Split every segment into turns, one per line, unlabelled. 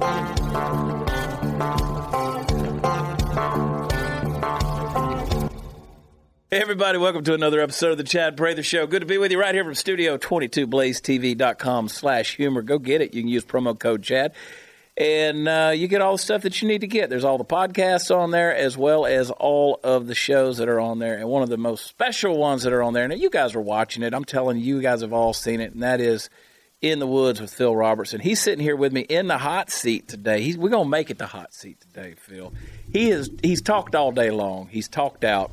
Hey everybody, welcome to another episode of the Chad Prather Show. Good to be with you right here from Studio 22, blazetv.com slash humor. Go get it. You can use promo code Chad. And uh, you get all the stuff that you need to get. There's all the podcasts on there, as well as all of the shows that are on there. And one of the most special ones that are on there, now you guys are watching it. I'm telling you, you guys have all seen it, and that is In the Woods with Phil Robertson. He's sitting here with me in the hot seat today. He's, we're going to make it the hot seat today, Phil. He is, he's talked all day long. He's talked out.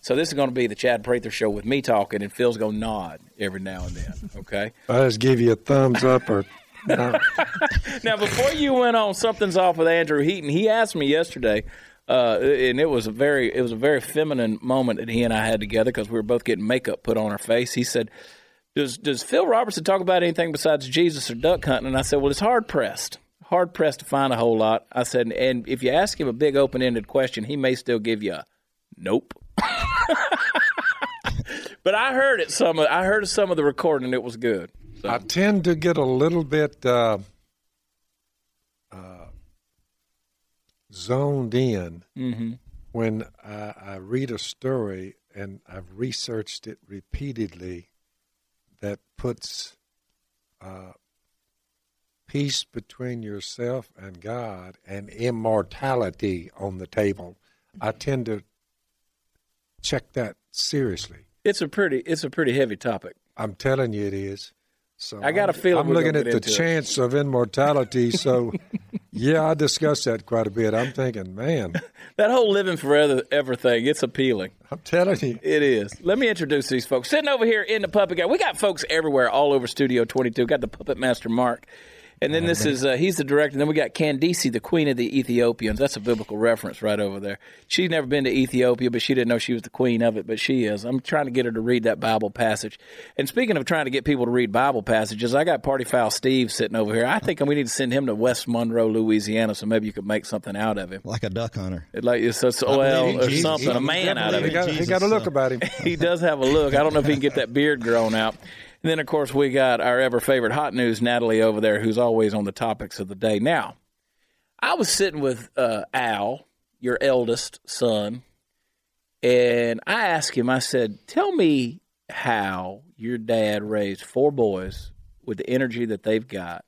So this is going to be the Chad Prather show with me talking, and Phil's going to nod every now and then. Okay.
I just give you a thumbs up or. No.
now, before you went on, something's off with Andrew Heaton. He asked me yesterday, uh, and it was a very it was a very feminine moment that he and I had together because we were both getting makeup put on our face. He said, "Does does Phil Robertson talk about anything besides Jesus or duck hunting?" And I said, "Well, it's hard pressed." Hard pressed to find a whole lot. I said, and if you ask him a big open ended question, he may still give you a nope. but I heard it some. Of, I heard some of the recording. It was good. So.
I tend to get a little bit uh, uh, zoned in
mm-hmm.
when I, I read a story and I've researched it repeatedly that puts uh, peace between yourself and God and immortality on the table. I tend to check that seriously.
It's a pretty it's a pretty heavy topic.
I'm telling you, it is. So
I got a feeling
I'm looking at the chance
it.
of immortality. So, yeah, I discussed that quite a bit. I'm thinking, man,
that whole living forever ever thing, it's appealing.
I'm telling you,
it is. Let me introduce these folks sitting over here in the puppet guy. We got folks everywhere, all over Studio 22. Got the puppet master Mark. And then this is uh, he's the director. And then we got Candice, the queen of the Ethiopians. That's a biblical reference right over there. She's never been to Ethiopia, but she didn't know she was the queen of it. But she is. I'm trying to get her to read that Bible passage. And speaking of trying to get people to read Bible passages, I got Party Foul Steve sitting over here. I think we need to send him to West Monroe, Louisiana, so maybe you could make something out of him,
like a duck hunter,
it, like it's, it's well or something,
he,
a man out of
him. He got, he got a look about him.
he does have a look. I don't know if he can get that beard grown out. And then, of course, we got our ever favorite hot news, Natalie, over there, who's always on the topics of the day. Now, I was sitting with uh, Al, your eldest son, and I asked him, I said, Tell me how your dad raised four boys with the energy that they've got,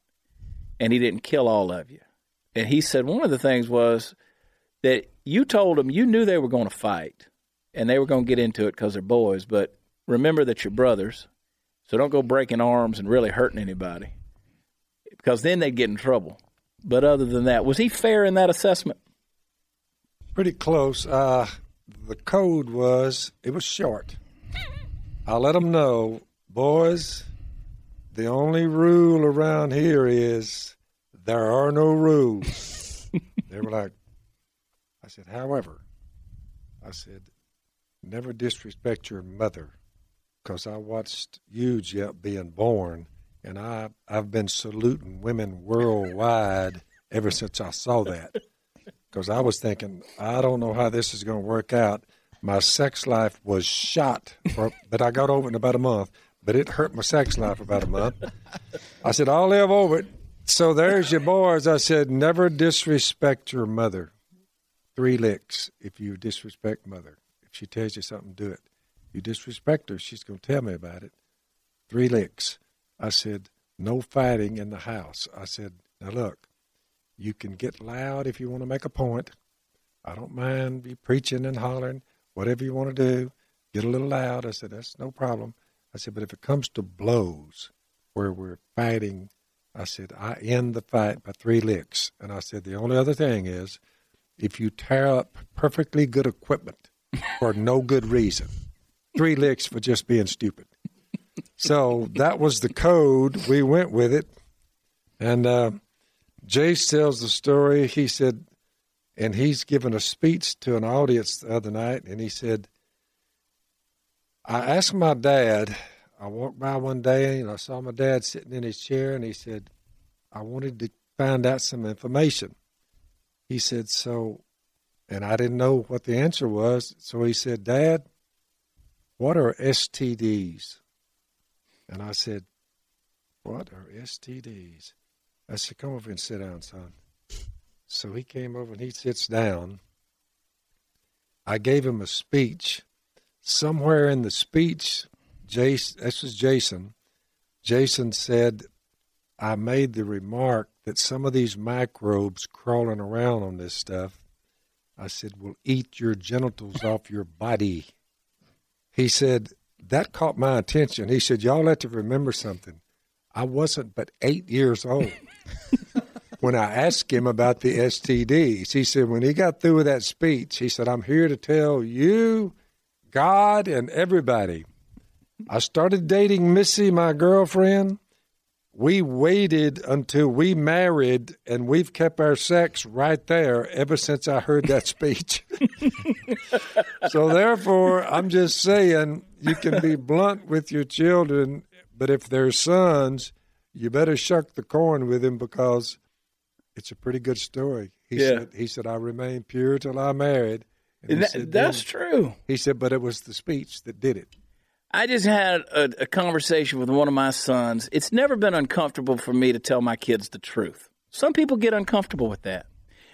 and he didn't kill all of you. And he said, One of the things was that you told them you knew they were going to fight and they were going to get into it because they're boys, but remember that you're brothers so don't go breaking arms and really hurting anybody because then they'd get in trouble. But other than that, was he fair in that assessment?
Pretty close. Uh, the code was, it was short. I let them know, boys, the only rule around here is there are no rules. they were like, I said, however, I said, never disrespect your mother because I watched Huge Yep being born, and I I've been saluting women worldwide ever since I saw that. Because I was thinking, I don't know how this is going to work out. My sex life was shot, for, but I got over it in about a month. But it hurt my sex life for about a month. I said, I'll live over it. So there's your boys. I said, never disrespect your mother. Three licks if you disrespect mother. If she tells you something, do it. You disrespect her, she's going to tell me about it. Three licks. I said, no fighting in the house. I said, now look, you can get loud if you want to make a point. I don't mind you preaching and hollering, whatever you want to do. Get a little loud. I said, that's no problem. I said, but if it comes to blows where we're fighting, I said, I end the fight by three licks. And I said, the only other thing is if you tear up perfectly good equipment for no good reason, three licks for just being stupid. So that was the code. We went with it. And uh, Jase tells the story. He said, and he's given a speech to an audience the other night, and he said, I asked my dad, I walked by one day and I saw my dad sitting in his chair, and he said, I wanted to find out some information. He said, So, and I didn't know what the answer was. So he said, Dad, what are STDs? And I said, What are STDs? I said, Come over and sit down, son. so he came over and he sits down. I gave him a speech. Somewhere in the speech, Jason, this was Jason. Jason said, I made the remark that some of these microbes crawling around on this stuff, I said, will eat your genitals off your body. He said, that caught my attention. He said, Y'all have to remember something. I wasn't but eight years old when I asked him about the STDs. He said, when he got through with that speech, he said, I'm here to tell you, God, and everybody. I started dating Missy, my girlfriend. We waited until we married, and we've kept our sex right there ever since I heard that speech. so, therefore, I'm just saying you can be blunt with your children, but if they're sons, you better shuck the corn with them because it's a pretty good story. He
Yeah.
said, "He said I remained pure till I married."
That-
said,
that's true.
He said, "But it was the speech that did it."
I just had a, a conversation with one of my sons. It's never been uncomfortable for me to tell my kids the truth. Some people get uncomfortable with that.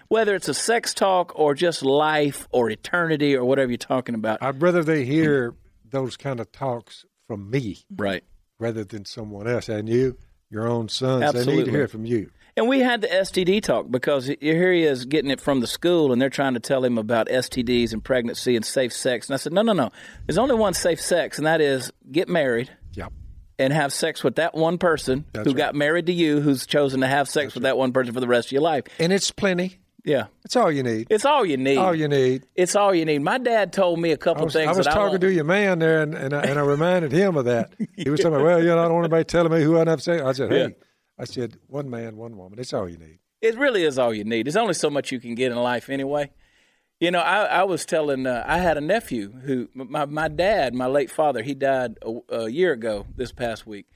Whether it's a sex talk or just life or eternity or whatever you're talking about.
I'd rather they hear those kind of talks from me
Right.
rather than someone else. And you, your own sons, they need to hear it from you.
And we had the STD talk because here he is getting it from the school, and they're trying to tell him about STDs and pregnancy and safe sex. And I said, no, no, no. There's only one safe sex, and that is get married
Yep.
and have sex with that one person
That's
who
right.
got married to you, who's chosen to have sex with that one person for the rest of your life.
And it's plenty.
Yeah,
It's all you need.
it's all you need.
all you need.
It's all you need. My dad told me a couple
I was,
things.
I was talking
I
to your man there, and, and, I, and I reminded him of that. He was telling me, well, you know, I don't want anybody telling me who I have sex. I said, hey,
Yeah.
I said, one man, one woman. It's all you need.
It really is all you need. There's only so much you can get in life anyway. You know, I, I was telling, uh, I had a nephew who, my, my dad, my late father, he died a, a year ago this past week.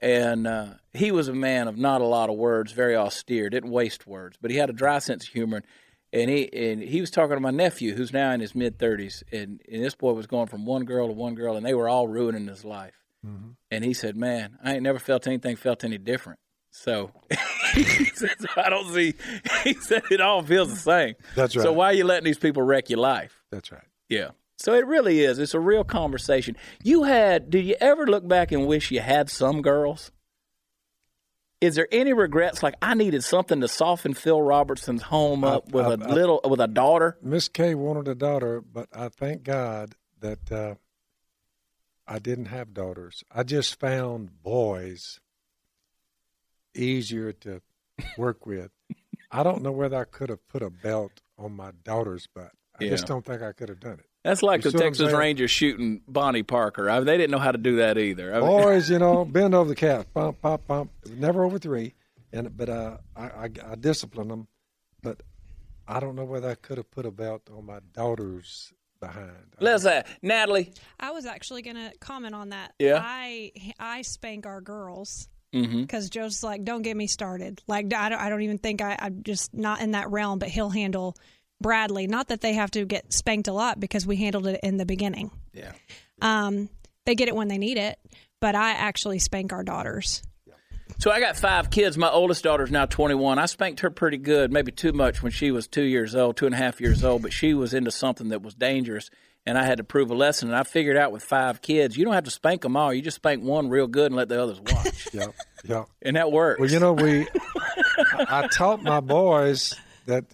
And uh, he was a man of not a lot of words, very austere, didn't waste words, but he had a dry sense of humor. And he and he was talking to my nephew, who's now in his mid thirties, and, and this boy was going from one girl to one girl, and they were all ruining his life. And he said, "Man, I ain't never felt anything felt any different." So he said, so I don't see. He said it all feels the same.
That's right.
So why are you letting these people wreck your life?
That's right.
Yeah. So it really is. It's a real conversation. You had. Did you ever look back and wish you had some girls? Is there any regrets? Like I needed something to soften Phil Robertson's home up with
I-
a
I-
little with a daughter.
Miss Kay wanted a daughter, but I thank God that uh, I didn't have daughters. I just found boys easier to work with. I don't know whether I could have put a belt on my daughter's butt. I just don't think I could have done it.
That's like
You
the
see what I'm
Texas
saying?
Rangers shooting Bonnie Parker. I mean, they didn't know how to do that either. I mean,
Boys, you know, bend over the calf, bump, pop, bump. Never over three, and but uh, I, I I discipline them, but I don't know whether I could have put a belt on my daughter's behind.
let's uh, Natalie.
I was actually going to comment on that.
Yeah.
I I spank our girls
Mm-hmm.
because Joe's like, don't get me started. Like, I don't, I don't even think I, I'm just not in that realm, but he'll handle Bradley. Not that they have to get spanked a lot because we handled it in the beginning.
Yeah.
Um, they get it when they need it, but I actually spank our daughters.
So I got five kids. My oldest daughter's now 21. I spanked her pretty good, maybe too much when she was two years old, two and a half years old, but she was into something that was dangerous, and I had to prove a lesson. And I figured out with five kids, you don't have to spank them all. You just spank one real good and let the others watch.
Yeah, yeah.
and that works.
Well, you know, we I, I taught my boys that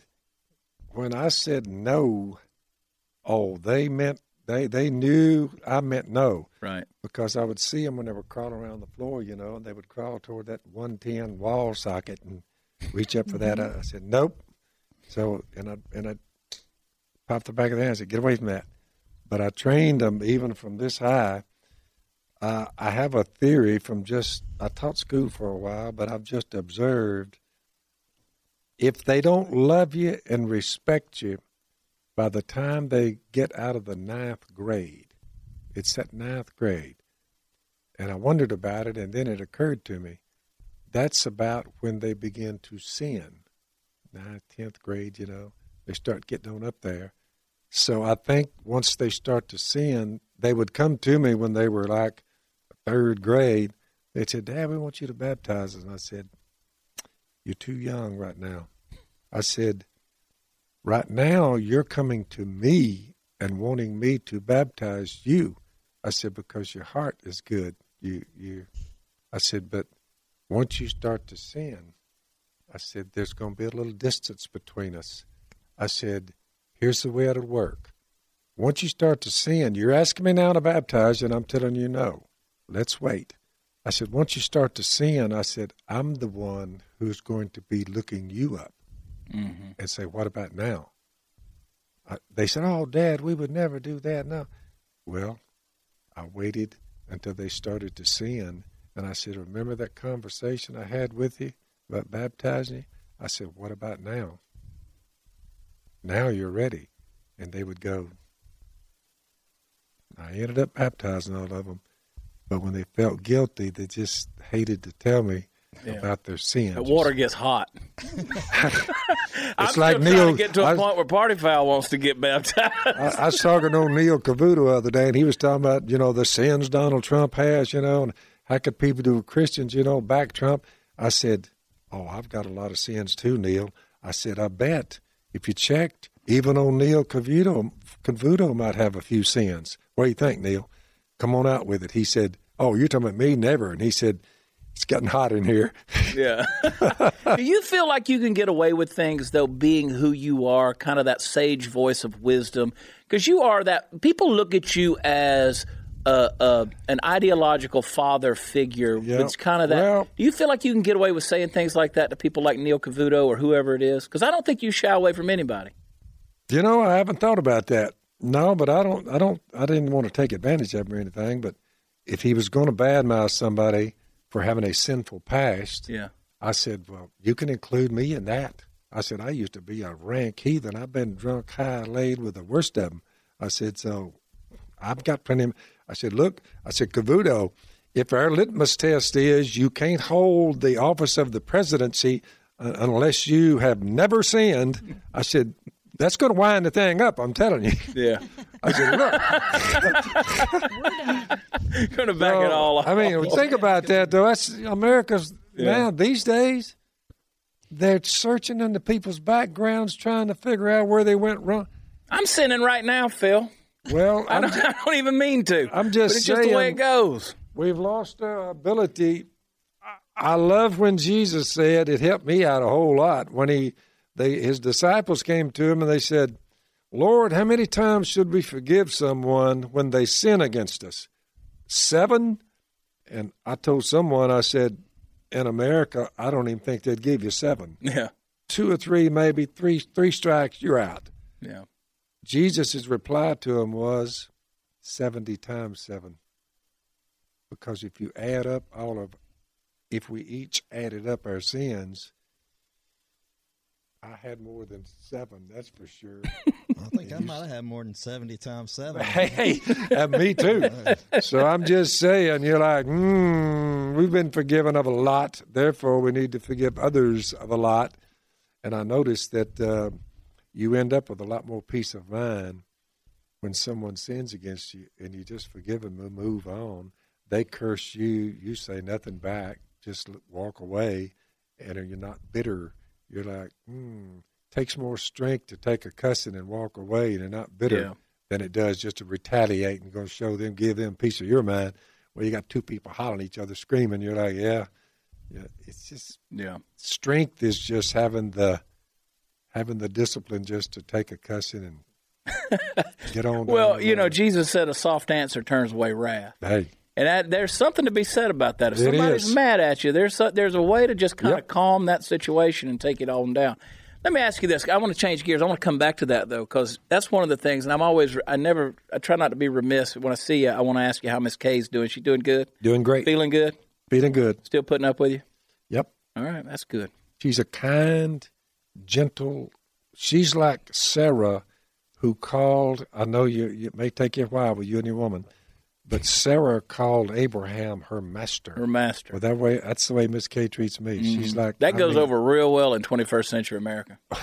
when I said no, oh, they meant they they knew I meant no
right.
because I would see them when they were crawling around the floor, you know, and they would crawl toward that one ten wall socket and reach up for that. Mm-hmm. I, I said nope. So and I and I popped the back of the hand. I said get away from that. But I trained them even from this high. Uh, I have a theory from just I taught school for a while, but I've just observed if they don't love you and respect you by the time they get out of the ninth grade, it's that ninth grade. And I wondered about it, and then it occurred to me that's about when they begin to sin. Ninth, tenth grade, you know, they start getting on up there. So I think once they start to sin, they would come to me when they were like third grade. They'd say, Dad, we want you to baptize us. And I said, You're too young right now. I said, Right now, you're coming to me and wanting me to baptize you. I said, because your heart is good. You, you. I said, but once you start to sin, I said, there's going to be a little distance between us. I said, here's the way it'll work. Once you start to sin, you're asking me now to baptize, and I'm telling you no. Let's wait. I said, once you start to sin, I said, I'm the one who's going to be looking you up
Mm-hmm.
and say, what about now? I, they said, oh, Dad, we would never do that now. Well, I waited until they started to sin, and I said, remember that conversation I had with you about baptizing you? I said, what about now? Now you're ready. And they would go, I ended up baptizing all of them. But when they felt guilty, they just hated to tell me
Yeah.
about their sins.
The water gets hot. I'm
It's
still
like Neil-
to get to a
I-
point where Party Foul wants to get baptized.
I, I was talking to Neil Cavuto the other day, and he was talking about you know the sins Donald Trump has, you know, and how could people do Christians, you know, back Trump? I said, oh, I've got a lot of sins too, Neil. I said, I bet if you checked, even on Neil Cavuto, Cavuto might have a few sins. What do you think, Neil? Come on out with it. He said, oh, you're talking about me, never. And he said, it's getting hot in here.
Yeah. Do you feel like you can get away with things though, being who you are, kind of that sage voice of wisdom? Because you are that. People look at you as a, a an ideological father figure.
Yeah.
It's kind of that.
Well-
do you feel like you can get away with saying things like that to people like Neil Cavuto or whoever it is? Because I don't think you shy away from anybody.
You know, I haven't thought about that. No, but I don't. I don't. I didn't want to take advantage of him or anything. But if he was going to badmouth somebody for having a sinful past,
Yeah.
I said, "Well, you can include me in that." I said, "I used to be a rank heathen. I've been drunk, high, laid with the worst of them." I said, "So I've got plenty." Of, I said, "Look," I said, "Cavuto, if our litmus test is you can't hold the office of the presidency uh, unless you have never sinned," I said. That's going to wind the thing up, I'm telling you.
Yeah.
I said, look,
Going to back it all up.
I mean, think about that, though. That's America's now these days. They're searching into people's backgrounds, trying to figure out where they went wrong.
I'm sinning right now, Phil.
Well,
I don't, I don't even mean to.
I'm just
it's just the way it goes.
we've lost our ability. I, I love when Jesus said it helped me out a whole lot when he, they, his disciples came to him and they said, "Lord, how many times should we forgive someone when they sin against us? Seven? And I told someone, I said, in America, I don't even think they'd give you seven.
Yeah.
Two or three, maybe three, three strikes, you're out.
Yeah.
Jesus' reply to him was 70 times 7. Because if you add up all of, if we each added up our sins, I had more than seven, that's for sure.
I think I might have had more than 70 times 7.
hey, and me too. So I'm just saying, you're like, hmm, we've been forgiven of a lot, therefore we need to forgive others of a lot. And I noticed that uh, you end up with a lot more peace of mind when someone sins against you and you just forgive them and move on. They curse you, you say nothing back, just walk away, and you're not bitter. You're like, hmm, takes more strength to take a cussing and walk away, and you're not bitter
Yeah.
than it does just to retaliate and go show them, give them piece of your mind. Well, you got two people hollering at each other, screaming. You're like, yeah, yeah. It's just
Yeah.
strength is just having the having the discipline just to take a cussing and get on.
Well, you know. Jesus said a soft answer turns away wrath.
hey,
And that, there's something to be said about that. If
It
somebody's
is.
mad at you, there's a, there's a way to just kind of
Yep.
calm that situation and take it on down. Let me ask you this. I want to change gears. I want to come back to that though, because that's one of the things. And I'm always, I never, I try not to be remiss when I see you. I want to ask you how Miss Kay's doing. She doing good?
doing great,
Feeling good?
feeling good.
Still putting up with you?
Yep,
All right, that's good.
she's a kind, gentle. She's like Sarah, who called. I know you. It may take you a while with you and your woman, but Sarah called Abraham her master.
Her master.
Well, that way, that's the way Miss Kay treats me. She's mm-hmm. like
That
I
goes
mean,
over real well in 21st century America.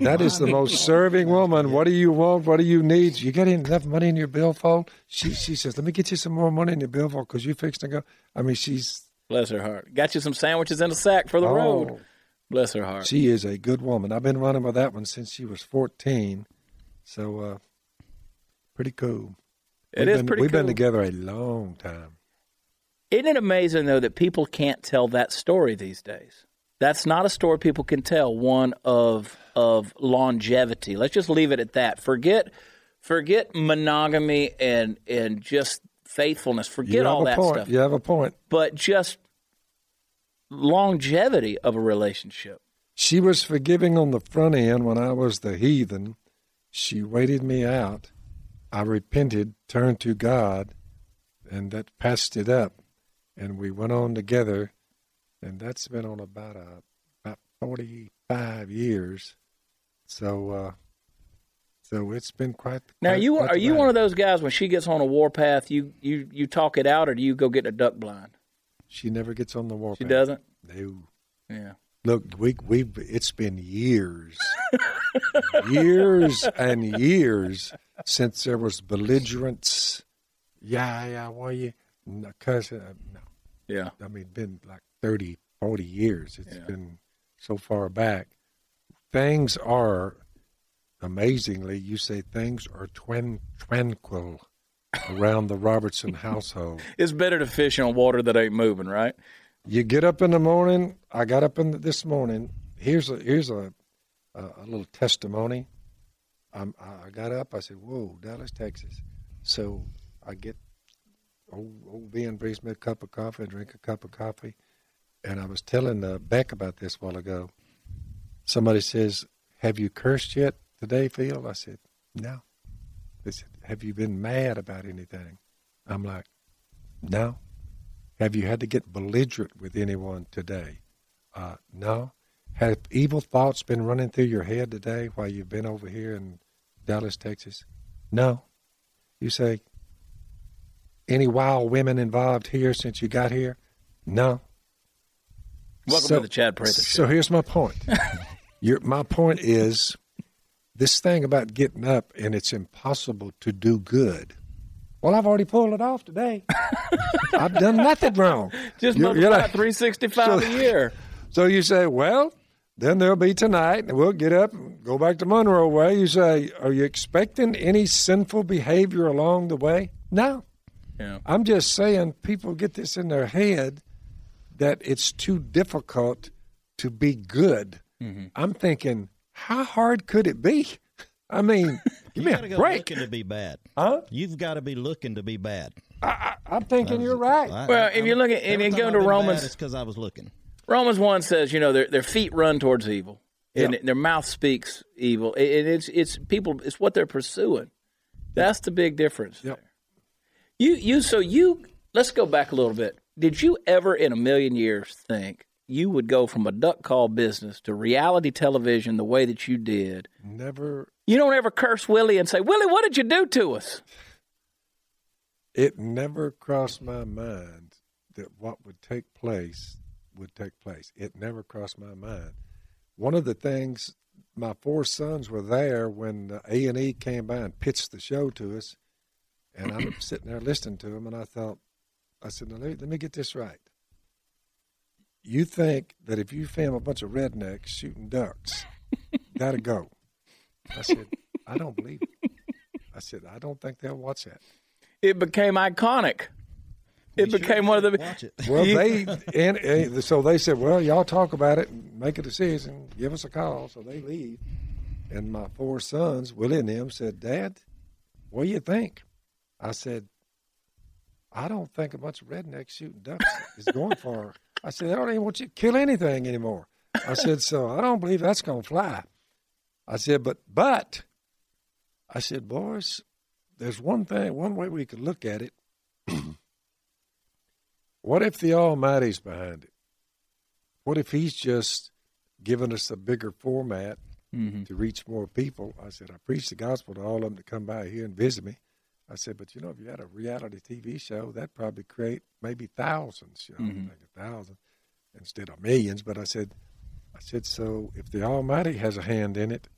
That is the most serving woman. What do you want? What do you need? You got enough money in your billfold? She she says, "Let me get you some more money in your billfold because you fixed to go." I mean, she's
Bless her heart. Got you some sandwiches in a sack for the
oh,
road. Bless her heart.
She is a good woman. I've been running with that one since she was 14. So, uh, pretty cool.
It
we've
is
been,
pretty
We've
cool.
been together a long time.
Isn't it amazing though that people can't tell that story these days? That's not a story people can tell. One of of longevity. Let's just leave it at that. Forget forget monogamy and and just faithfulness. Forget all that
point.
stuff.
You have a point.
But just longevity of a relationship.
She was forgiving on the front end when I was the heathen. She waited me out. I repented, turned to God, and that passed it up. And we went on together, and that's been on about a, about forty five years. So, uh, so it's been quite.
Now
quite,
you
quite
are you one of those guys when she gets on a warpath, you you you talk it out, or do you go get a duck blind?
She never gets on the warpath.
She doesn't.
No.
Yeah.
Look, we we it's been years, years and years since there was belligerence. Yeah, yeah, well, you, no, uh, no,
Yeah.
I mean, been like 30, 40 years. It's
Yeah.
been so far back. Things are amazingly. You say things are twin tranquil around the Robertson household.
It's better to fish on water that ain't moving, right?
You get up in the morning. I got up in the, this morning. Here's a here's a a, a little testimony. I'm, I got up. I said, "Whoa, Dallas, Texas." So I get old old Ben brings me a cup of coffee. I drink a cup of coffee, and I was telling uh, Beck about this a while ago. Somebody says, "Have you cursed yet today, Phil?" I said, "No." They said, "Have you been mad about anything?" I'm like, "No." Have you had to get belligerent with anyone today? Uh, no. Have evil thoughts been running through your head today while you've been over here in Dallas, Texas? No. You say, any wild women involved here since you got here? No.
Welcome
So-
to the Chad Prather
So here's my point. Your, my point is this thing about getting up and it's impossible to do good. Well, I've already pulled it off today. I've done nothing wrong.
Just multiply
like-
365
so-
a year.
So you say, well, then there'll be tonight, and we'll get up and go back to Monroe Way. You say, are you expecting any sinful behavior along the way? No.
Yeah.
I'm just saying people get this in their head that it's too difficult to be good.
Mm-hmm.
I'm thinking, how hard could it be? I mean, give
You
me
got to
a
go
break.
looking to be bad.
Huh?
You've got to be looking to be bad.
I, I, I'm thinking you're right.
I-
Well,
I-
if you look at- and
every
you go to Romans-
bad, it's because I was looking.
Romans 1 says, you know, their, their feet run towards evil. And
Yeah.
their mouth speaks evil. It, it- it's it's people it's what they're pursuing. That's the big difference.
Yep.
there. You you so you let's go back a little bit. Did you ever in a million years think you would go from a duck call business to reality television the way that you did?
Never,
You don't ever curse Willie and say, Willie, what did you do to us?
it never crossed my mind that what would take place would take place. It never crossed my mind. One of the things, my four sons were there when A and E came by and pitched the show to us, and I'm sitting there listening to them, and I thought, I said, let, me, let me get this right. You think that if you film a bunch of rednecks shooting ducks, that'll go? I said, I don't believe it. I said, I don't think they'll watch that.
It became iconic. It
We
became one of the
watch it.
Well, they and, and so they said, "Well, y'all talk about it and make a decision. Give us a call." So they leave, and my four sons, Willie and them, said, "Dad, what do you think?" I said, "I don't think a bunch of rednecks shooting ducks is going for." I said, "I don't even want you to kill anything anymore." I said, "So I don't believe that's going to fly." I said, "But but," I said, "Boys, there's one thing, one way we could look at it." What if the Almighty's behind it? What if He's just giving us a bigger format mm-hmm. to reach more people? I said, I preach the gospel to all of them to come by here and visit me. I said, but you know, if you had a reality TV show, that'd probably create maybe thousands, you know, like a thousand instead of millions. But I said, I said, so if the Almighty has a hand in it,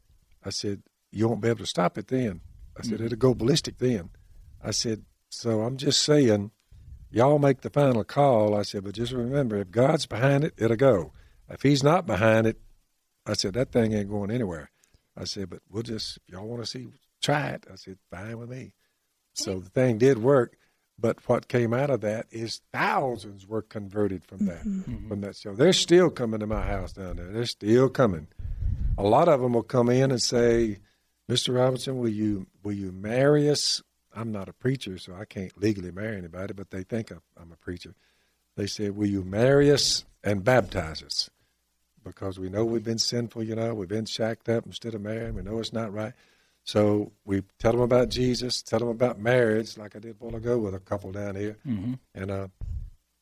I said, you won't be able to stop it then. I said, it'll go ballistic then. I said, so I'm just saying, y'all make the final call. I said, but just remember, if God's behind it, it'll go. If He's not behind it, I said, that thing ain't going anywhere. I said, but we'll just, if y'all want to see, try it. I said, fine with me. So the thing did work. But what came out of that is thousands were converted from that mm-hmm. Mm-hmm. from that show. They're still coming to my house down there. They're still coming. A lot of them will come in and say, "Mr. Robinson, will you will you marry us?" I'm not a preacher, so I can't legally marry anybody, but they think I'm I'm a preacher. They said, "Will you marry us and baptize us?" Because we know we've been sinful, you know, we've been shacked up instead of marrying. We know it's not right. So we tell them about Jesus, tell them about marriage, like I did a while ago with a couple down here, and uh,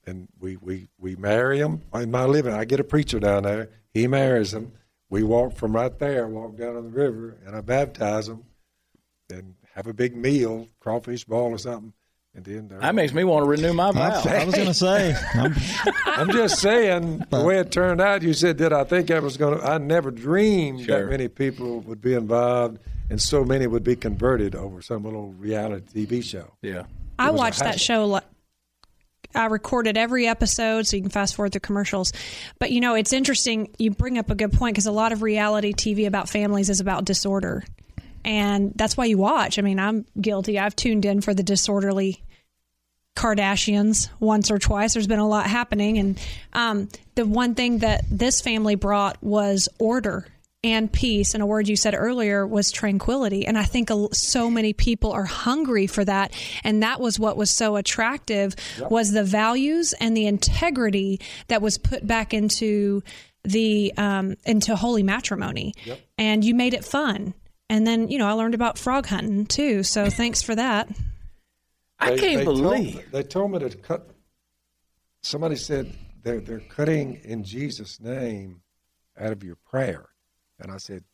and we we we marry them in my living. I get a preacher down there. He marries them. We walk from right there, walk down on the river, and I baptize them, and have a big meal, crawfish ball or something, and then they're
That makes me want to renew my vow.
I was going to say, I'm,
I'm just saying the way it turned out. You said that I think I was going to. I never dreamed
Sure.
that many people would be involved, and so many would be converted over some little reality TV show.
Yeah.
I watched that
hassle.
show. Like, I recorded every episode, so you can fast forward the commercials. But you know, it's interesting. You bring up a good point because a lot of reality TV about families is about disorder, and that's why you watch. I mean, I'm guilty. I've tuned in for the disorderly Kardashians once or twice. There's been a lot happening, and um, the one thing that this family brought was order and peace. And a word you said earlier was tranquility. And I think so many people are hungry for that, and that was what was so attractive was the values and the integrity that was put back into the um, into holy matrimony. And you made it fun. And then you know I learned about frog hunting too. So thanks for that.
I
They-
can't
they
believe.
me- they told me to cut. Somebody said they're they're cutting in Jesus' name out of your prayer, and I said,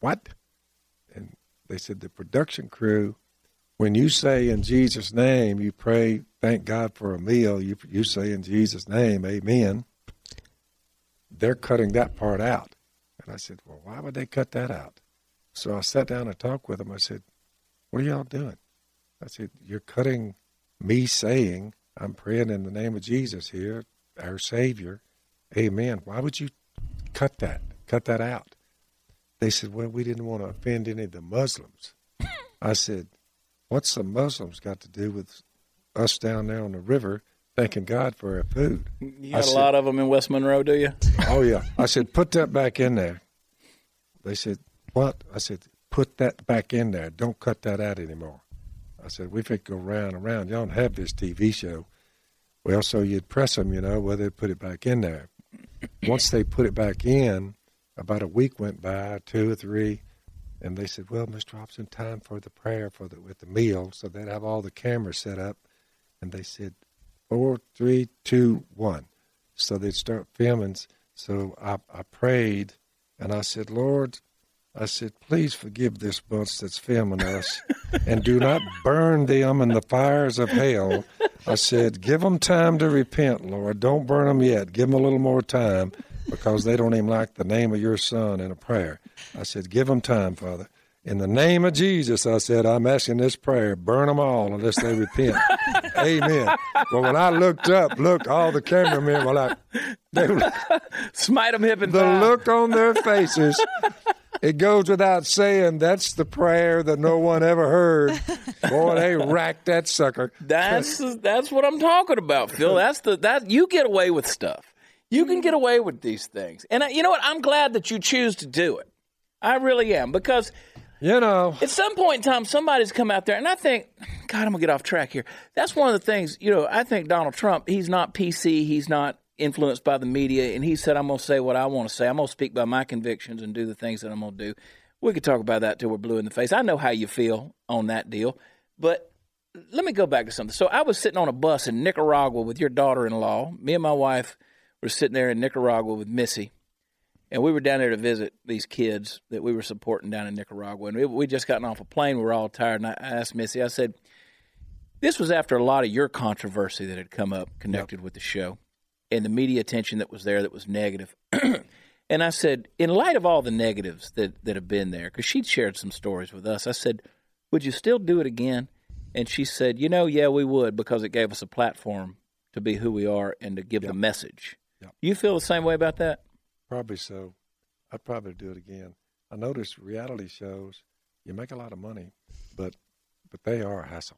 "What?" And they said the production crew, when you say in Jesus' name, you pray, thank God for a meal. You you say in Jesus' name, Amen. They're cutting that part out, and I said, "Well, why would they cut that out?" So I sat down and talked with them. I said, "What are y'all doing?" I said, You're cutting me saying, I'm praying in the name of Jesus here, our Savior. Amen. Why would you cut that? Cut that out. They said, Well, we didn't want to offend any of the Muslims. I said, What's the Muslims got to do with us down there on the river thanking God for our food?
You
I
got a lot of them in West Monroe, do you?
Oh, yeah. I said, Put that back in there. They said, What? I said, Put that back in there. Don't cut that out anymore. I said, we could go round and round. Y'all don't have this TV show. Well, so you'd press them, you know, whether they put it back in there. Once they put it back in, about a week went by, two or three, and they said, well, Mr. Robinson, time for the prayer for the with the meal. So they'd have all the cameras set up, and they said, four, three, two, one. So they'd start filming. So I, I prayed, and I said, Lord, I said, please forgive this bunch that's filming us and do not burn them in the fires of hell. I said, give them time to repent, Lord. Don't burn them yet. Give them a little more time because they don't even like the name of your son in a prayer. I said, give them time, Father. In the name of Jesus, I said, I'm asking this prayer, burn them all unless they repent. Amen. Well, when I looked up, look, all the cameramen were like, they were,
Smite them hip and
the look on their faces. It goes without saying that's the prayer that no one ever heard. Boy, they racked that sucker.
That's that's what I'm talking about, Phil. That's the that you get away with stuff. You can get away with these things, and I, you know what? I'm glad that you choose to do it. I really am because
You know,
at some point in time, somebody's come out there, and I think, God, I'm gonna get off track here. That's one of the things. You know, I think Donald Trump. He's not PC. He's not influenced by the media, and he said, "I'm gonna say what I want to say. I'm gonna speak by my convictions and do the things that I'm gonna do." We could talk about that till we're blue in the face. I know how you feel on that deal, but let me go back to something. So I was sitting on a bus in Nicaragua with your daughter-in-law. Me and my wife were sitting there in Nicaragua with Missy, and we were down there to visit these kids that we were supporting down in Nicaragua. And we, we just gotten off a plane. We were all tired, and I asked Missy. I said, "This was after a lot of your controversy that had come up connected with the show, and the media attention that was there that was negative." and I said, in light of all the negatives that that have been there, because she'd shared some stories with us, I said, "Would you still do it again?" And she said, "You know, yeah, we would because it gave us a platform to be who we are and to give the message."
Yep.
You feel the same way about that?
probably so. I'd probably do it again. I notice reality shows, you make a lot of money, but but they are a hassle.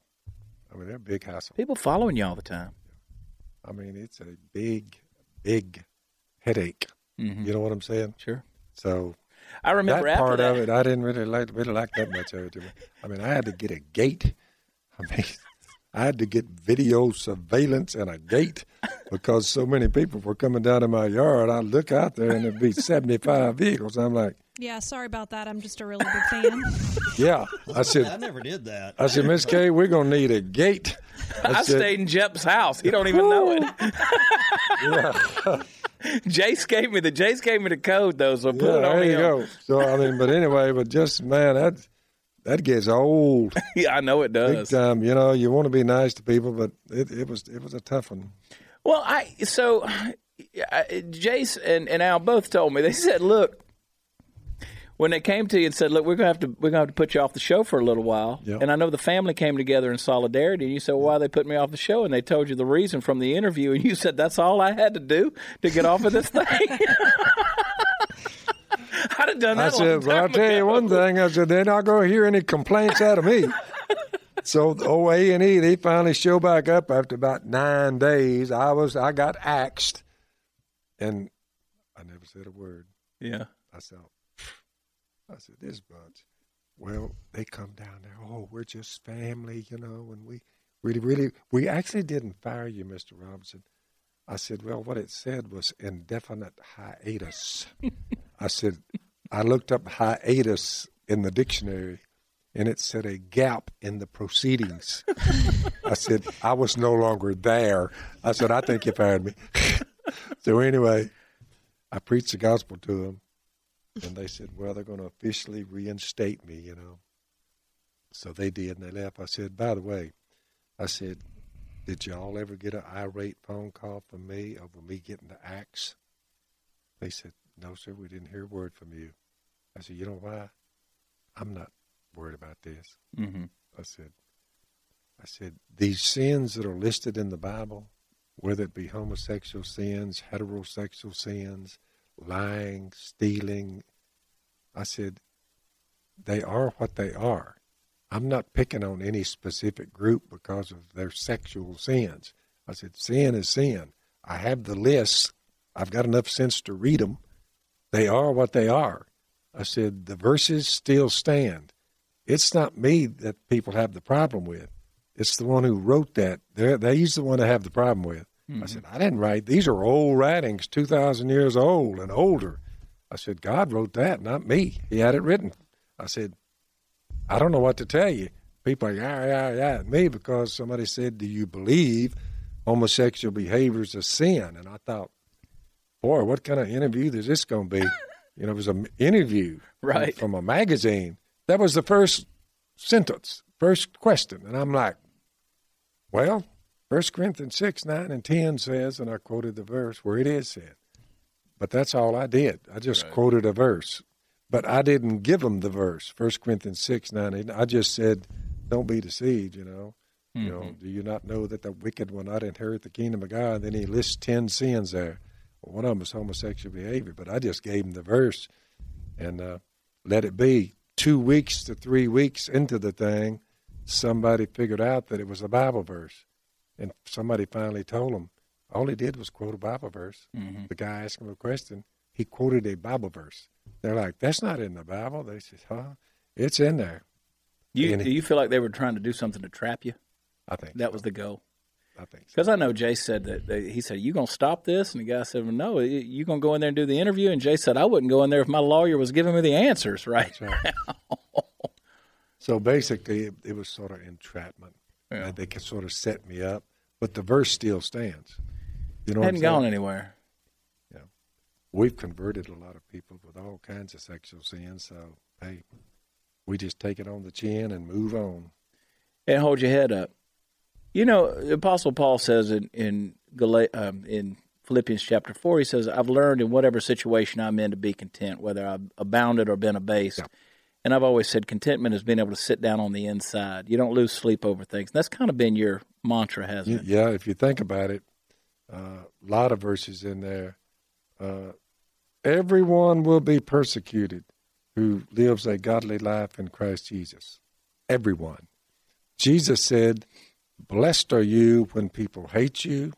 I mean, they're a big hassle.
People following you all the time.
I mean, it's a big, big headache.
Mm-hmm.
You know what I'm saying?
Sure.
So
I remember
that
after
part
that.
of it, I didn't really like really like that much of it. I mean, I had to get a gate. I mean, I had to get video surveillance and a gate because so many people were coming down to my yard. I look out there and there'd be 75 vehicles. I'm like,
Yeah, sorry about that. I'm just a really big fan.
yeah. I said.
I never did that.
I said, Miss Kay, we're gonna need a gate.
I stayed in Jep's house. He don't even know it. Jase gave me the Jase gave me the code though, so put
yeah.
it on
There you
him.
go. So I mean, but anyway, but just man, that that gets old
Yeah, I know it does.
big time. You know, you want to be nice to people, but it, it was it was a tough one.
Well, I so Jace and, and Al both told me they said, look, when they came to you and said, look, we're gonna have to we're gonna have to put you off the show for a little while,
Yeah.
and I know the family came together in solidarity, and you said, well, why they put me off the show, and they told you the reason from the interview, and you said that's all I had to do to get off of this thing. I'd have done
I
that. long
said, well, I'll tell you one thing. I said, they're not going to hear any complaints out of me. so OA and E, they finally show back up after about nine days. I was, I got axed, and I never said a word.
Yeah.
I said, I said, this bunch. Well, they come down there. Oh, we're just family, you know, and we really, really, we actually didn't fire you, Mr. Robinson. I said, well, what it said was indefinite hiatus. I said, I looked up hiatus in the dictionary, and it said a gap in the proceedings. I said, I was no longer there. I said, I think you fired me. so anyway, I preached the gospel to them, and they said, well, they're going to officially reinstate me, you know. So they did, and they left. I said, by the way, I said, did y'all ever get an irate phone call from me over me getting the axe? They said, no, sir, we didn't hear a word from you. I said, you know why? I'm not worried about this.
Mm-hmm.
I said, I said, these sins that are listed in the Bible, whether it be homosexual sins, heterosexual sins, lying, stealing, I said, they are what they are. I'm not picking on any specific group because of their sexual sins. I said, sin is sin. I have the list. I've got enough sense to read them. They are what they are. I said, the verses still stand. It's not me that people have the problem with. It's the one who wrote that. They're, they, he's the one to have the problem with. I mm-hmm. said, I didn't write. These are old writings, 2,000 years old and older. I said, God wrote that, not me. He had it written. I said, I don't know what to tell you. People are, yeah, yeah, yeah, at me because somebody said, Do you believe homosexual behavior is a sin? And I thought, boy, what kind of interview is this going to be? You know, it was an interview
Right.
from a magazine. That was the first sentence, first question. And I'm like, well, 1 Corinthians 6, 9, and 10 says, and I quoted the verse where it is said. But that's all I did. I just quoted a verse. But I didn't give them the verse, 1 Corinthians 6, 9, 8. I just said, don't be deceived, you know. You know, do you not know that the wicked will not inherit the kingdom of God? And then he lists 10 sins there. Well, one of them is homosexual behavior, but I just gave him the verse and uh, let it be. Two weeks to three weeks into the thing, somebody figured out that it was a Bible verse. And somebody finally told him, all he did was quote a Bible verse. Mm-hmm. The guy asked him a question. He quoted a Bible verse. They're like, that's not in the Bible. They said, huh? It's in there.
You,
And-
do you feel like they were trying to do something to trap you?
I think
That was the goal.
I think so.
Because I know Jay said that, that he said, "You gonna stop this?" And the guy said, well, "No, you- gonna go in there and do the interview?" And Jay said, "I wouldn't go in there if my lawyer was giving me the answers." Right?
Right. so basically, it, it was sort of entrapment.
Yeah.
They can sort of set me up, but the verse still stands. You know,
Hadn't gone anywhere.
Yeah, we've converted a lot of people with all kinds of sexual sins. So hey, we just take it on the chin and move on.
And hold your head up. You know, the Apostle Paul says in in Gal- um, in Philippians chapter four, he says, "I've learned in whatever situation I'm in to be content, whether I've abounded or been abased."
Yeah.
And I've always said contentment is being able to sit down on the inside. You don't lose sleep over things. And That's kind of been your mantra, hasn't it?
Yeah, if you think about it, a lot of verses in there. Uh, Everyone will be persecuted who lives a godly life in Christ Jesus. Everyone. Jesus said, Blessed are you when people hate you.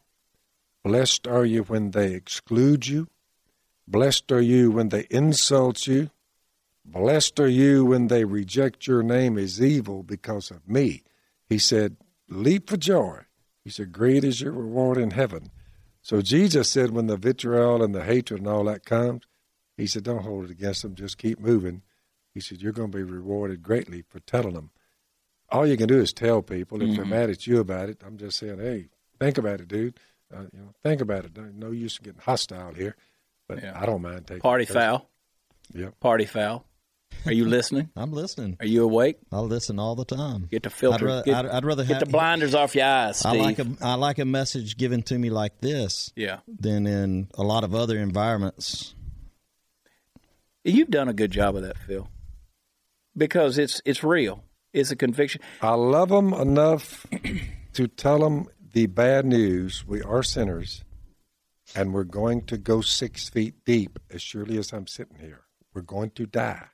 Blessed are you when they exclude you. Blessed are you when they insult you. Blessed are you when they reject your name as evil because of me. He said, Leap for joy. He said, Great is your reward in heaven. So Jesus said, when the vitriol and the hatred and all that comes, he said, Don't hold it against them, just keep moving. He said, You're going to be rewarded greatly for telling them. All you can do is tell people. If they're mad at you about it, I'm just saying, Hey, think about it, dude. Uh, you know, think about it. No use in getting hostile here. But
Yeah.
I don't mind taking
Party foul.
Yep.
Party foul. Are you listening?
I'm listening.
Are you awake?
I listen all the time.
Get the filter.
I'd, ra-
get,
I'd, I'd rather
get
have
the blinders off your eyes, Steve.
I like a I like a message given to me like this
yeah.
than in a lot of other environments.
You've done a good job of that, Phil, because it's it's real. It's a conviction.
I love them enough to tell them the bad news. We are sinners, and we're going to go six feet deep as surely as I'm sitting here. We're going to die.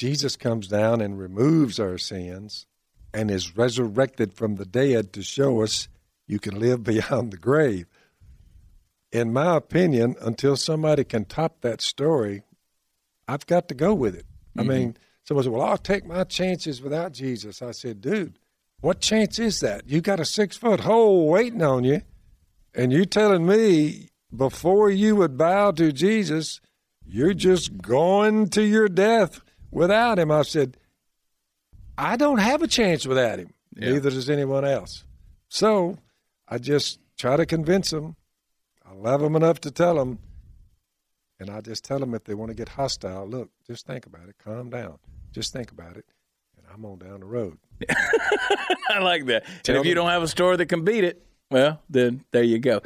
Jesus comes down and removes our sins and is resurrected from the dead to show us you can live beyond the grave. In my opinion, until somebody can top that story, I've got to go with it. I mm-hmm. mean, someone said, Well, I'll take my chances without Jesus. I said, Dude, what chance is that? You got a six foot hole waiting on you, and you're telling me before you would bow to Jesus, you're just going to your death without him. I said, I don't have a chance without him.
Yeah.
Neither does anyone else. So I just try to convince them. I love them enough to tell them. And I just tell them if they want to get hostile, look, just think about it. Calm down. Just think about it. And I'm on down the road.
I like that. And
Tell
if you
them-
don't have a story that can beat it, well, then there you go.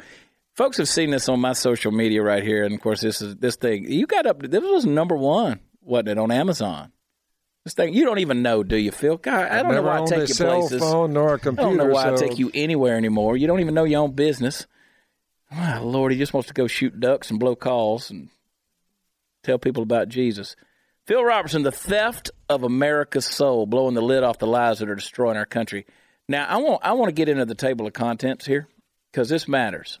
Folks have seen this on my social media right here, and of course, this is this thing. You got up. This was number one, wasn't it, on Amazon? This thing you don't even know, do you, Phil? God, I don't know why I take you
cell
places.
phone nor a computer.
I don't know why I take you anywhere anymore. You don't even know your own business. Ah, Lord, he just wants to go shoot ducks and blow calls and tell people about Jesus. Phil Robertson, the theft of America's soul, blowing the lid off the lies that are destroying our country. Now, I want I want to get into the table of contents here because this matters.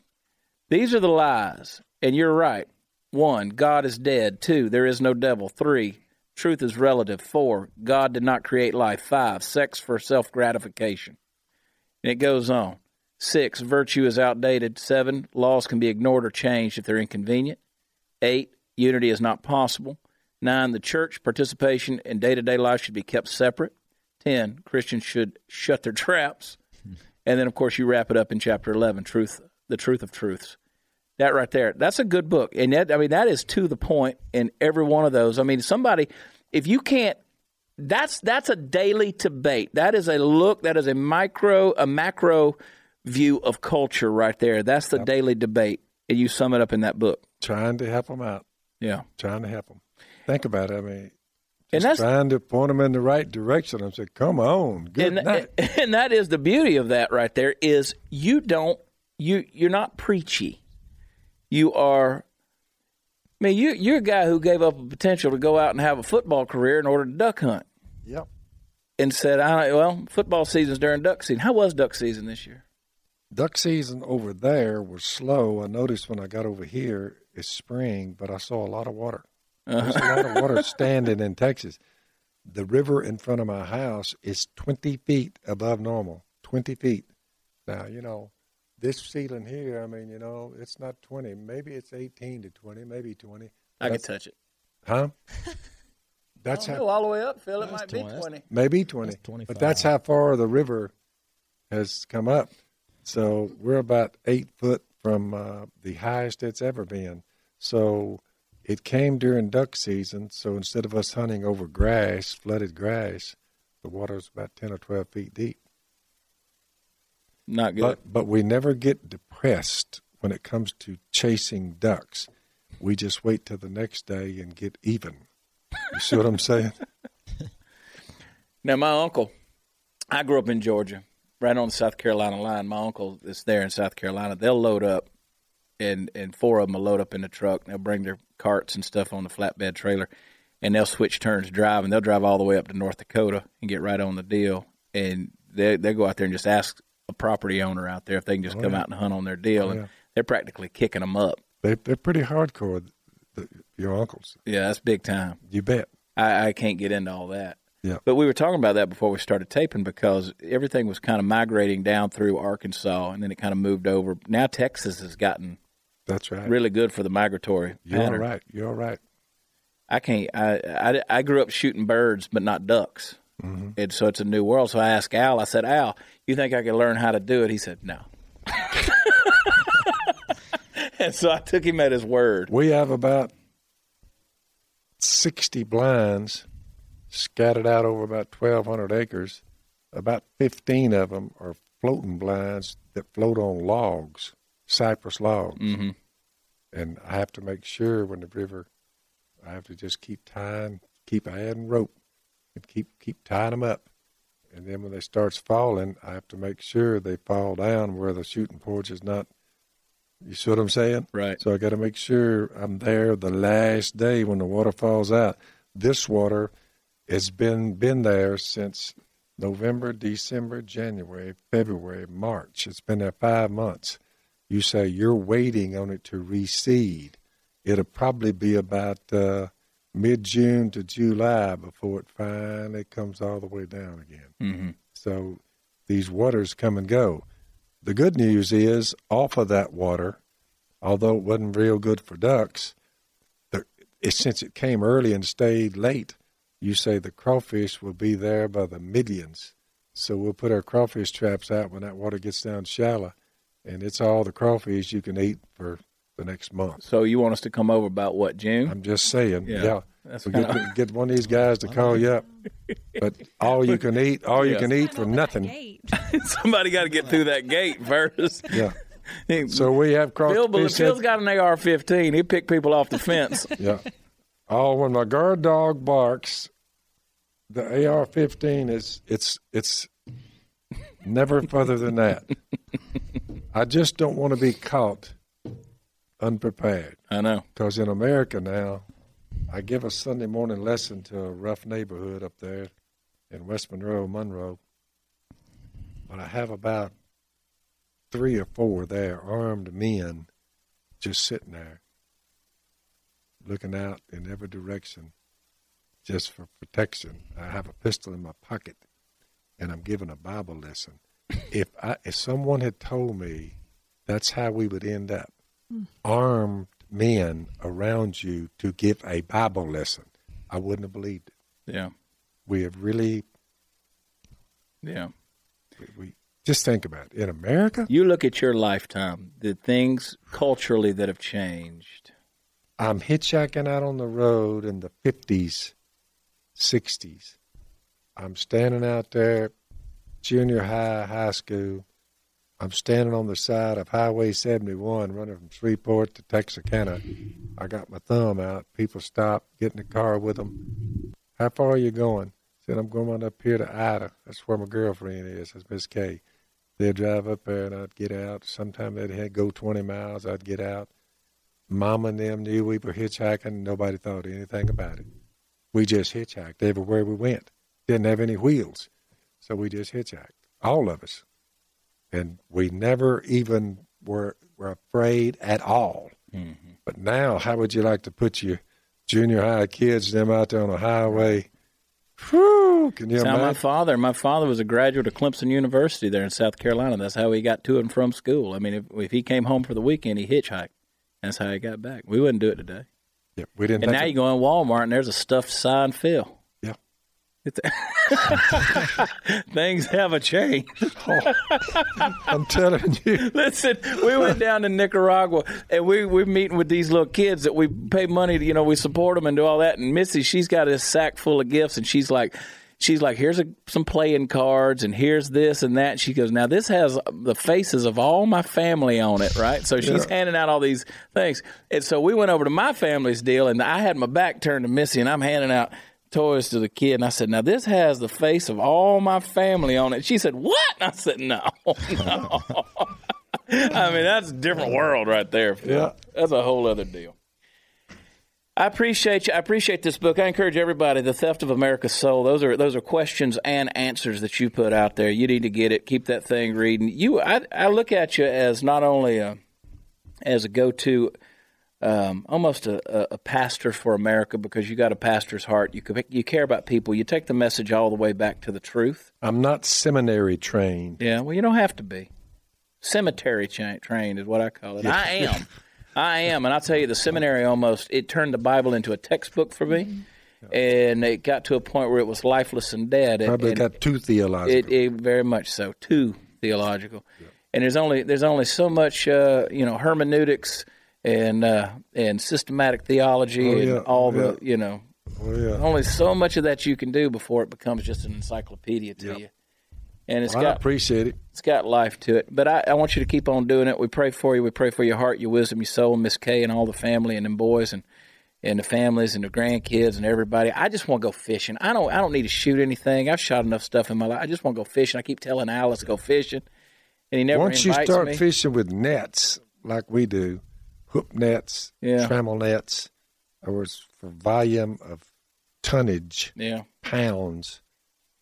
These are the lies, and you're right. One, God is dead. Two, there is no devil. Three, truth is relative. Four, God did not create life. Five, sex for self gratification. And it goes on. Six, virtue is outdated. Seven, laws can be ignored or changed if they're inconvenient. Eight, unity is not possible. Nine, the church participation in day to day life should be kept separate. Ten, Christians should shut their traps. And then, of course, you wrap it up in chapter 11, truth, the truth of truths. That right there, that's a good book. And that, I mean, that is to the point in every one of those. I mean, somebody, if you can't, that's that's a daily debate. That is a look. That is a micro, a macro view of culture right there. That's the daily debate, and you sum it up in that book.
trying to help them out.
Yeah,
Trying to help them. Think about it. I mean,
and
just
that's
trying to point them in the right direction. I said, "Come on, good
and,
night."
and that is the beauty of that right there is you don't you you're not preachy. You are. I mean, you you're a guy who gave up a potential to go out and have a football career in order to duck hunt,
Yep.
and said, "I well, football season's during duck season. How was duck season this year?"
Duck season over there was slow. I noticed when I got over here, it's spring, but I saw a lot of water. Uh-huh. There's a lot of water standing in Texas. The river in front of my house is 20 feet above normal. 20 feet. Now, you know, this ceiling here, I mean, you know, it's not 20. Maybe it's 18 to 20, maybe 20.
I can touch it.
Huh? That's how,
all the way up, Phil. It
That's
might be
20.
maybe 20.
That's
But that's how far the river has come up. So we're about eight foot from uh, the highest it's ever been. So it came during duck season. So instead of us hunting over grass, flooded grass, the water's about 10 or 12 feet deep.
Not good.
But, but we never get depressed when it comes to chasing ducks. We just wait till the next day and get even. You see what I'm saying?
Now, my uncle, I grew up in Georgia, right on the South Carolina line. My uncle is there in South Carolina. They'll load up and and four of them will load up in the truck. They'll bring their carts and stuff on the flatbed trailer, and they'll switch turns driving. They'll drive all the way up to North Dakota and get right on the deal. And they they go out there and just ask a property owner out there if they can just oh, come out and hunt on their deal, and
yeah.
they're practically kicking them up.
They, they're pretty hardcore, the, your uncles.
Yeah, that's big time.
You bet.
I, I can't get into all that.
Yeah.
But we were talking about that before we started taping because everything was kind of migrating down through Arkansas and then it kind of moved over. Now Texas has gotten
That's right.
really good for the migratory
You're all
pattern.
right. You're all right.
I can't. I, I I grew up shooting birds, but not ducks,
Mm-hmm.
and so it's a new world. So I asked Al. I said, Al, you think I could learn how to do it? He said, No. and so I took him at his word.
We have about 60 blinds scattered out over about 1,200 acres. About 15 of them are floating blinds that float on logs, cypress logs.
hmm
And I have to make sure when the river, I have to just keep tying, keep adding rope, and keep keep tying them up. And then when they starts falling, I have to make sure they fall down where the shooting porch is not. You see what I'm saying?
Right.
So I got to make sure I'm there the last day when the water falls out. This water has been been there since November, December, January, February, March. It's been there five months. You say you're waiting on it to recede. It'll probably be about uh, mid June to July before it finally comes all the way down again.
hmm
So these waters come and go. The good news is, off of that water, although it wasn't real good for ducks, the, it, since it came early and stayed late, you say the crawfish will be there by the millions. So we'll put our crawfish traps out when that water gets down shallow, and it's all the crawfish you can eat for the next month.
So you want us to come over about what June?
I'm just saying,
Yeah,
yeah.
that's
we
kinda-
get, get one of these guys to call you up, but all you can eat, all you can eat for nothing.
gate.
Somebody got to get through that gate first.
Yeah. So we have
Phil,
crawfish.
Phil's got an AR-15. He picked people off the fence.
Yeah. Oh, when my guard dog barks, the AR-15 is it's it's never further than that. I just don't want to be caught unprepared
I know.
because in America now, I give a Sunday morning lesson to a rough neighborhood up there in West Monroe, Monroe, but I have about three or four there, armed men, just sitting there, looking out in every direction, just for protection. I have a pistol in my pocket, and I'm giving a Bible lesson. If I, if someone had told me that's how we would end up, armed men around you to give a Bible lesson, I wouldn't have believed it.
Yeah.
We have really,
Yeah.
we, we just think about it. In America,
You look at your lifetime, the things culturally that have changed.
I'm hitchhiking out on the road in the 50s, 60s. I'm standing out there, junior high, high school. I'm standing on the side of Highway 71 running from Shreveport to Texarkana. I got my thumb out. People stop, get in the car with them. How far are you going? Said, I'm going up here to Ida. That's where my girlfriend is. That's Miss Kay. They'd drive up there and I'd get out. Sometimes they'd go 20 miles. I'd get out. Mama and them knew we were hitchhiking. Nobody thought anything about it. We just hitchhiked everywhere we went. Didn't have any wheels. So we just hitchhiked. All of us. And we never even were, were afraid at all. Mm-hmm. But now, how would you like to put your junior high kids, them out there on a highway? Whew, can you
That's how my father. My father was a graduate of Clemson University there in South Carolina. That's how he got to and from school. I mean, if, if he came home for the weekend, he hitchhiked. That's how he got back. We wouldn't do it today.
Yeah, we didn't
And now
to-
you go in Walmart and there's a stuffed signed
Yeah.
Things have changed.
Oh, I'm telling you.
Listen, we went down to Nicaragua and we we're meeting with these little kids that we pay money to, you know, we support them and do all that. And Missy, she's got a sack full of gifts, and she's like. She's like, here's a, some playing cards, and here's this and that. She goes, now this has the faces of all my family on it, right? So she's handing out all these things, and so we went over to my family's deal, and I had my back turned to Missy, and I'm handing out toys to the kid, and I said, now this has the face of all my family on it. She said, what? And I said, no, no. I mean, that's a different world right there. Phil.
Yeah.
That's a whole other deal. I appreciate you. I appreciate this book. I encourage everybody. The Theft of America's Soul. Those are those are questions and answers that you put out there. You need to get it. Keep that thing reading. You, I, I look at you as not only a as a go to, um, almost a, a, a pastor for America because you got a pastor's heart. You you care about people. You take the message all the way back to the truth.
I'm not seminary trained.
Yeah. Well, you don't have to be. Cemetery cha- trained is what I call it. I am. I am, and I'll tell you, the seminary almost it turned the Bible into a textbook for me, and it got to a point where it was lifeless and dead. And,
Probably
and
got too theological.
it, it very much so too theological, and there's only there's only so much uh, you know hermeneutics and uh, and systematic theology
Oh,
and
yeah.
all the you know
oh, yeah.
only so much of that you can do before it becomes just an encyclopedia to
Yep.
you, and it's
I
got
appreciate it.
it's got life to it. But I, I want you to keep on doing it. We pray for you. We pray for your heart, your wisdom, your soul, Miss Kay, and all the family and them boys and and the families and the grandkids and everybody. I just want to go fishing. I don't I don't need to shoot anything. I've shot enough stuff in my life. I just want to go fishing. I keep telling Alice to go fishing, and he never
Once you start
me.
fishing with nets like we do, hook nets,
Yeah.
trammel nets, or was for volume of tonnage,
yeah,
pounds,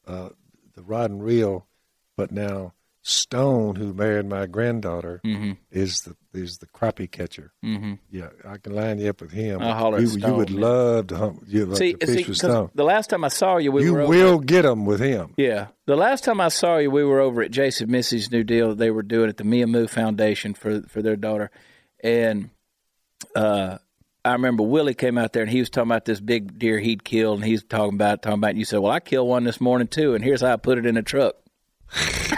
uh, the rod and reel. But now Stone, who married my granddaughter,
Mm-hmm.
is the is the crappie catcher.
hmm
Yeah, I can line you up with him.
I'll holler
you,
Stone,
you would
man.
love to hump. You
see,
to
see,
fish with
'cause
Stone.
the last time I saw you, we
you
were over-
will get them with him.
Yeah. The last time I saw you, we were over at Jase and Missy's new deal that they were doing at the Mia Moo Foundation for for their daughter. And uh, I remember Willie came out there and he was talking about this big deer he'd killed and he's talking about talking about and you said, Well, I killed one this morning too and here's how I put it in a truck.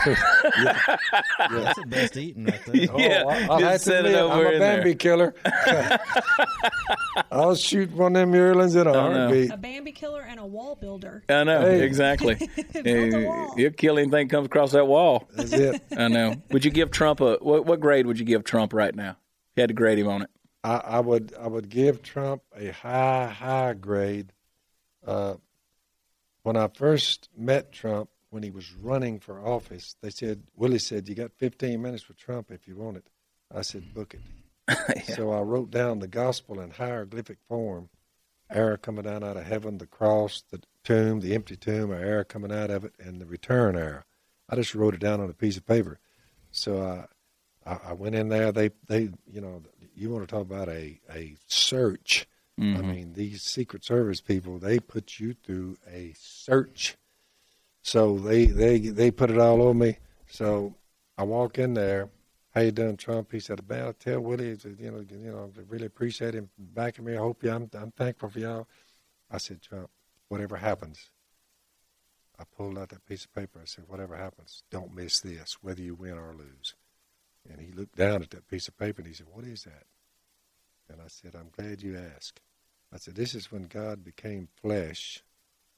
That's the best eating right there.
Yeah,
Oh, I, I had to
it
admit, I'm a
in there.
Bambi killer. I'll shoot one of them yearlings in a
know.
heartbeat.
A Bambi killer and a wall builder.
I know,
Hey.
exactly.
Built a wall.
He'll kill anything comes across that wall.
That's it.
I know. Would you give Trump a what, what grade would you give Trump right now? You had to grade him on it.
I, I would I would give Trump a high high grade. Uh, when I first met Trump, when he was running for office, they said Willie said you got 15 minutes with Trump if you want it. I said book it. So I wrote down the gospel in hieroglyphic form. Air coming down out of heaven, the cross, the tomb, the empty tomb, or air coming out of it, and the return air. I just wrote it down on a piece of paper. So I, I, I went in there. They, they, you know, you want to talk about a a search. I mm-hmm. mean, these Secret Service people, they put you through a search. So they they they put it all on me. So I walk in there. How you doing, Trump? He said, "Man, I tell Willie, you know, you know, I really appreciate him backing me. I hope you. I'm I'm thankful for y'all." I said, "Trump, whatever happens." I pulled out that piece of paper. I said, "Whatever happens, don't miss this, whether you win or lose." And he looked down at that piece of paper and he said, "What is that?" And I said, "I'm glad you asked." I said, "This is when God became flesh,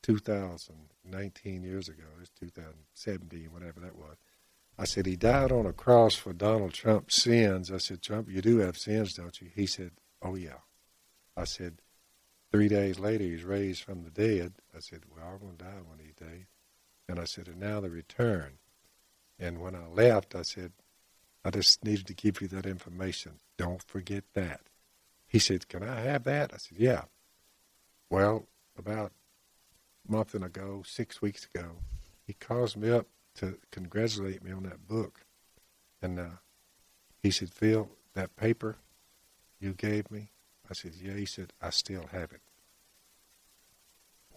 2019 years ago. It's 2017, whatever that was." I said, He died on a cross for Donald Trump's sins. I said, Trump, you do have sins, don't you? He said, Oh, yeah. I said, Three days later, he's raised from the dead. I said, We're all going to die one of these days. And I said, And now the return. And when I left, I said, I just needed to give you that information. Don't forget that. He said, Can I have that? I said, Yeah. Well, about a month and ago, six weeks ago, he calls me up to congratulate me on that book. And uh, he said, Phil, that paper you gave me? I said, Yeah. He said, I still have it.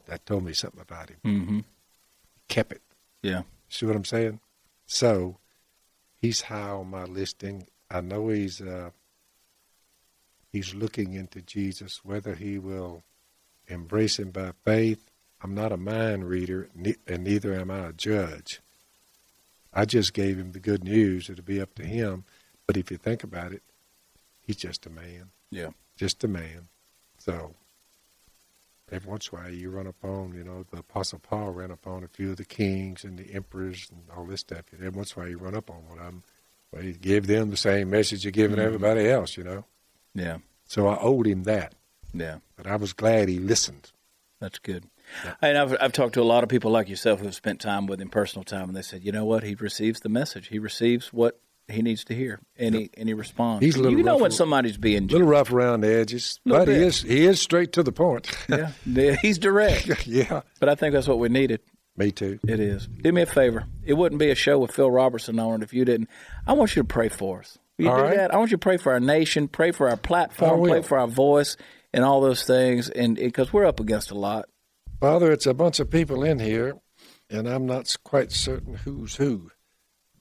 That told me something about him.
Mm-hmm.
Kept it.
Yeah.
See what I'm saying? So he's high on my listing. I know he's uh, he's looking into Jesus, whether he will embrace him by faith. I'm not a mind reader, and neither am I a judge. I just gave him the good news. It'll be up to him. But if you think about it, he's just a man,
Yeah.
just a man. So every once in a while you run upon, you know, the Apostle Paul ran upon a few of the kings and the emperors and all this stuff. And every once in a while you run up on one of them. Well, he gave them the same message you're giving mm-hmm. everybody else, you know.
Yeah.
So I owed him that.
Yeah.
But I was glad he listened.
That's good. And I've I've talked to a lot of people like yourself who've spent time with him, personal time, and they said, you know what, he receives the message. He receives what he needs to hear, and he and he responds.
He's a little
you know when somebody's being
A little rough around the edges, but he is he is straight to the point.
yeah, yeah, he's direct.
yeah,
But I think that's what we needed.
me too.
It is. Do me a favor. It wouldn't be a show with Phil Robertson on it if you didn't. I want you to pray for us. Will you
All
do
right.
that? I want you to pray for our nation, pray for our platform, pray for our voice, and all those things. And because we're up against a lot.
Father, it's a bunch of people in here, and I'm not quite certain who's who,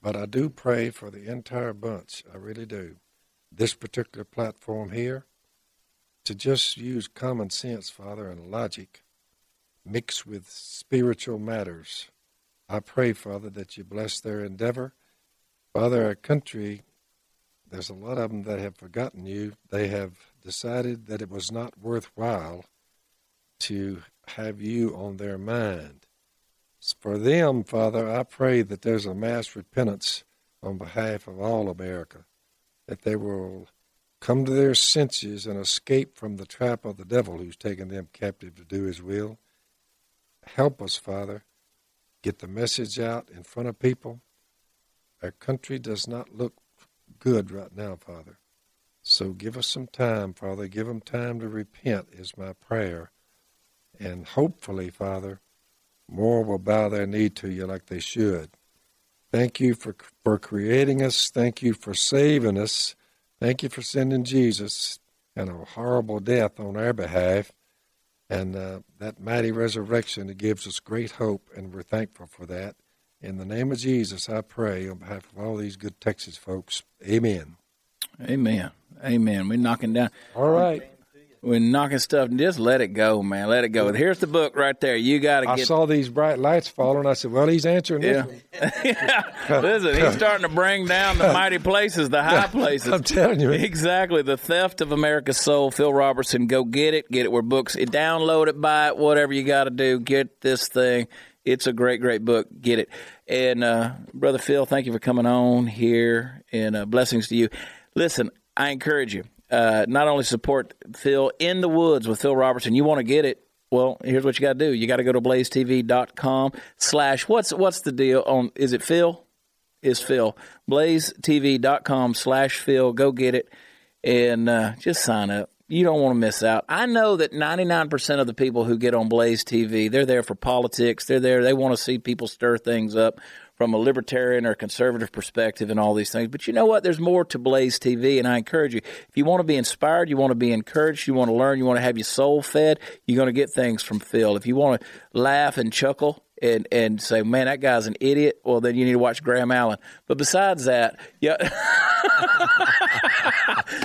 but I do pray for the entire bunch. I really do. This particular platform here, to just use common sense, Father, and logic mixed with spiritual matters. I pray, Father, that you bless their endeavor. Father, our country, there's a lot of them that have forgotten you. They have decided that it was not worthwhile to have you on their mind. For them, Father, I pray that there's a mass repentance on behalf of all America, that they will come to their senses and escape from the trap of the devil who's taken them captive to do his will. Help us, Father, get the message out in front of people. Our country does not look good right now, Father. So give us some time, Father. Give them time to repent, is my prayer. And hopefully, Father, more will bow their knee to you like they should. Thank you for, for creating us. Thank you for saving us. Thank you for sending Jesus and a horrible death on our behalf. And uh, that mighty resurrection that gives us great hope, and we're thankful for that. In the name of Jesus, I pray on behalf of all these good Texas folks. Amen.
Amen. Amen. We're knocking down.
All right.
We're knocking stuff. Just let it go, man. Let it go. Here's the book right there. You got to
I saw these bright lights falling. I said, well, he's answering this
Yeah.
one.
Listen, he's starting to bring down the mighty places, the high places.
I'm telling you.
Exactly. The Theft of America's Soul, Phil Robertson. Go get it. Get it where books. Download it, buy it, whatever you got to do. Get this thing. It's a great, great book. Get it. And uh, Brother Phil, thank you for coming on here and uh, blessings to you. Listen, I encourage you. Uh, not only support Phil in the woods with Phil Robertson, you want to get it. Well, here's what you got to do. You got to go to blazetv.com slash what's what's the deal on is it Phil? is Phil. BlazeTV.com slash Phil. Go get it and uh, just sign up. You don't want to miss out. I know that 99% of the people who get on Blaze TV, they're there for politics. They're there. They want to see people stir things up from a libertarian or conservative perspective and all these things. But you know what? There's more to Blaze TV, and I encourage you. If you want to be inspired, you want to be encouraged, you want to learn, you want to have your soul fed, you're going to get things from Phil. If you want to laugh and chuckle, and and say, man, that guy's an idiot. Well, then you need to watch Graham Allen. But besides that, yeah.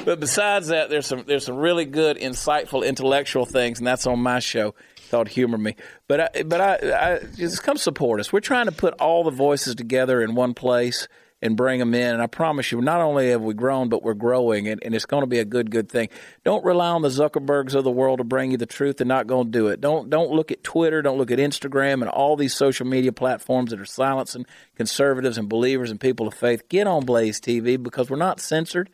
but besides that, there's some there's some really good, insightful, intellectual things, and that's on my show called Humor Me. But I, but I, I just come support us. We're trying to put all the voices together in one place and bring them in. And I promise you, not only have we grown, but we're growing, and, and it's going to be a good, good thing. Don't rely on the Zuckerbergs of the world to bring you the truth. They're not going to do it. Don't don't look at Twitter. Don't look at Instagram and all these social media platforms that are silencing conservatives and believers and people of faith. Get on Blaze TV because we're not censored.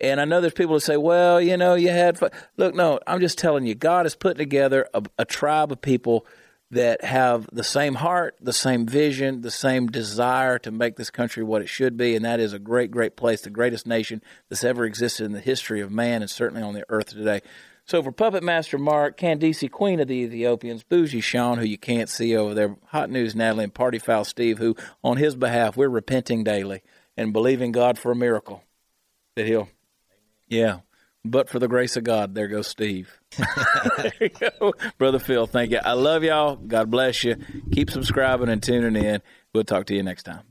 And I know there's people that say, well, you know, you had fun. Look, no, I'm just telling you, God has put together a, a tribe of people that have the same heart, the same vision, the same desire to make this country what it should be. And that is a great, great place, the greatest nation that's ever existed in the history of man and certainly on the earth today. So for Puppet Master Mark, Candice, Queen of the Ethiopians, Bougie Sean, who you can't see over there, Hot News Natalie, and Party Foul Steve, who on his behalf, we're repenting daily and believing God for a miracle that he'll, yeah. But for the grace of God, there goes Steve. there you go. Brother Phil, thank you. I love y'all. God bless you. Keep subscribing and tuning in. We'll talk to you next time.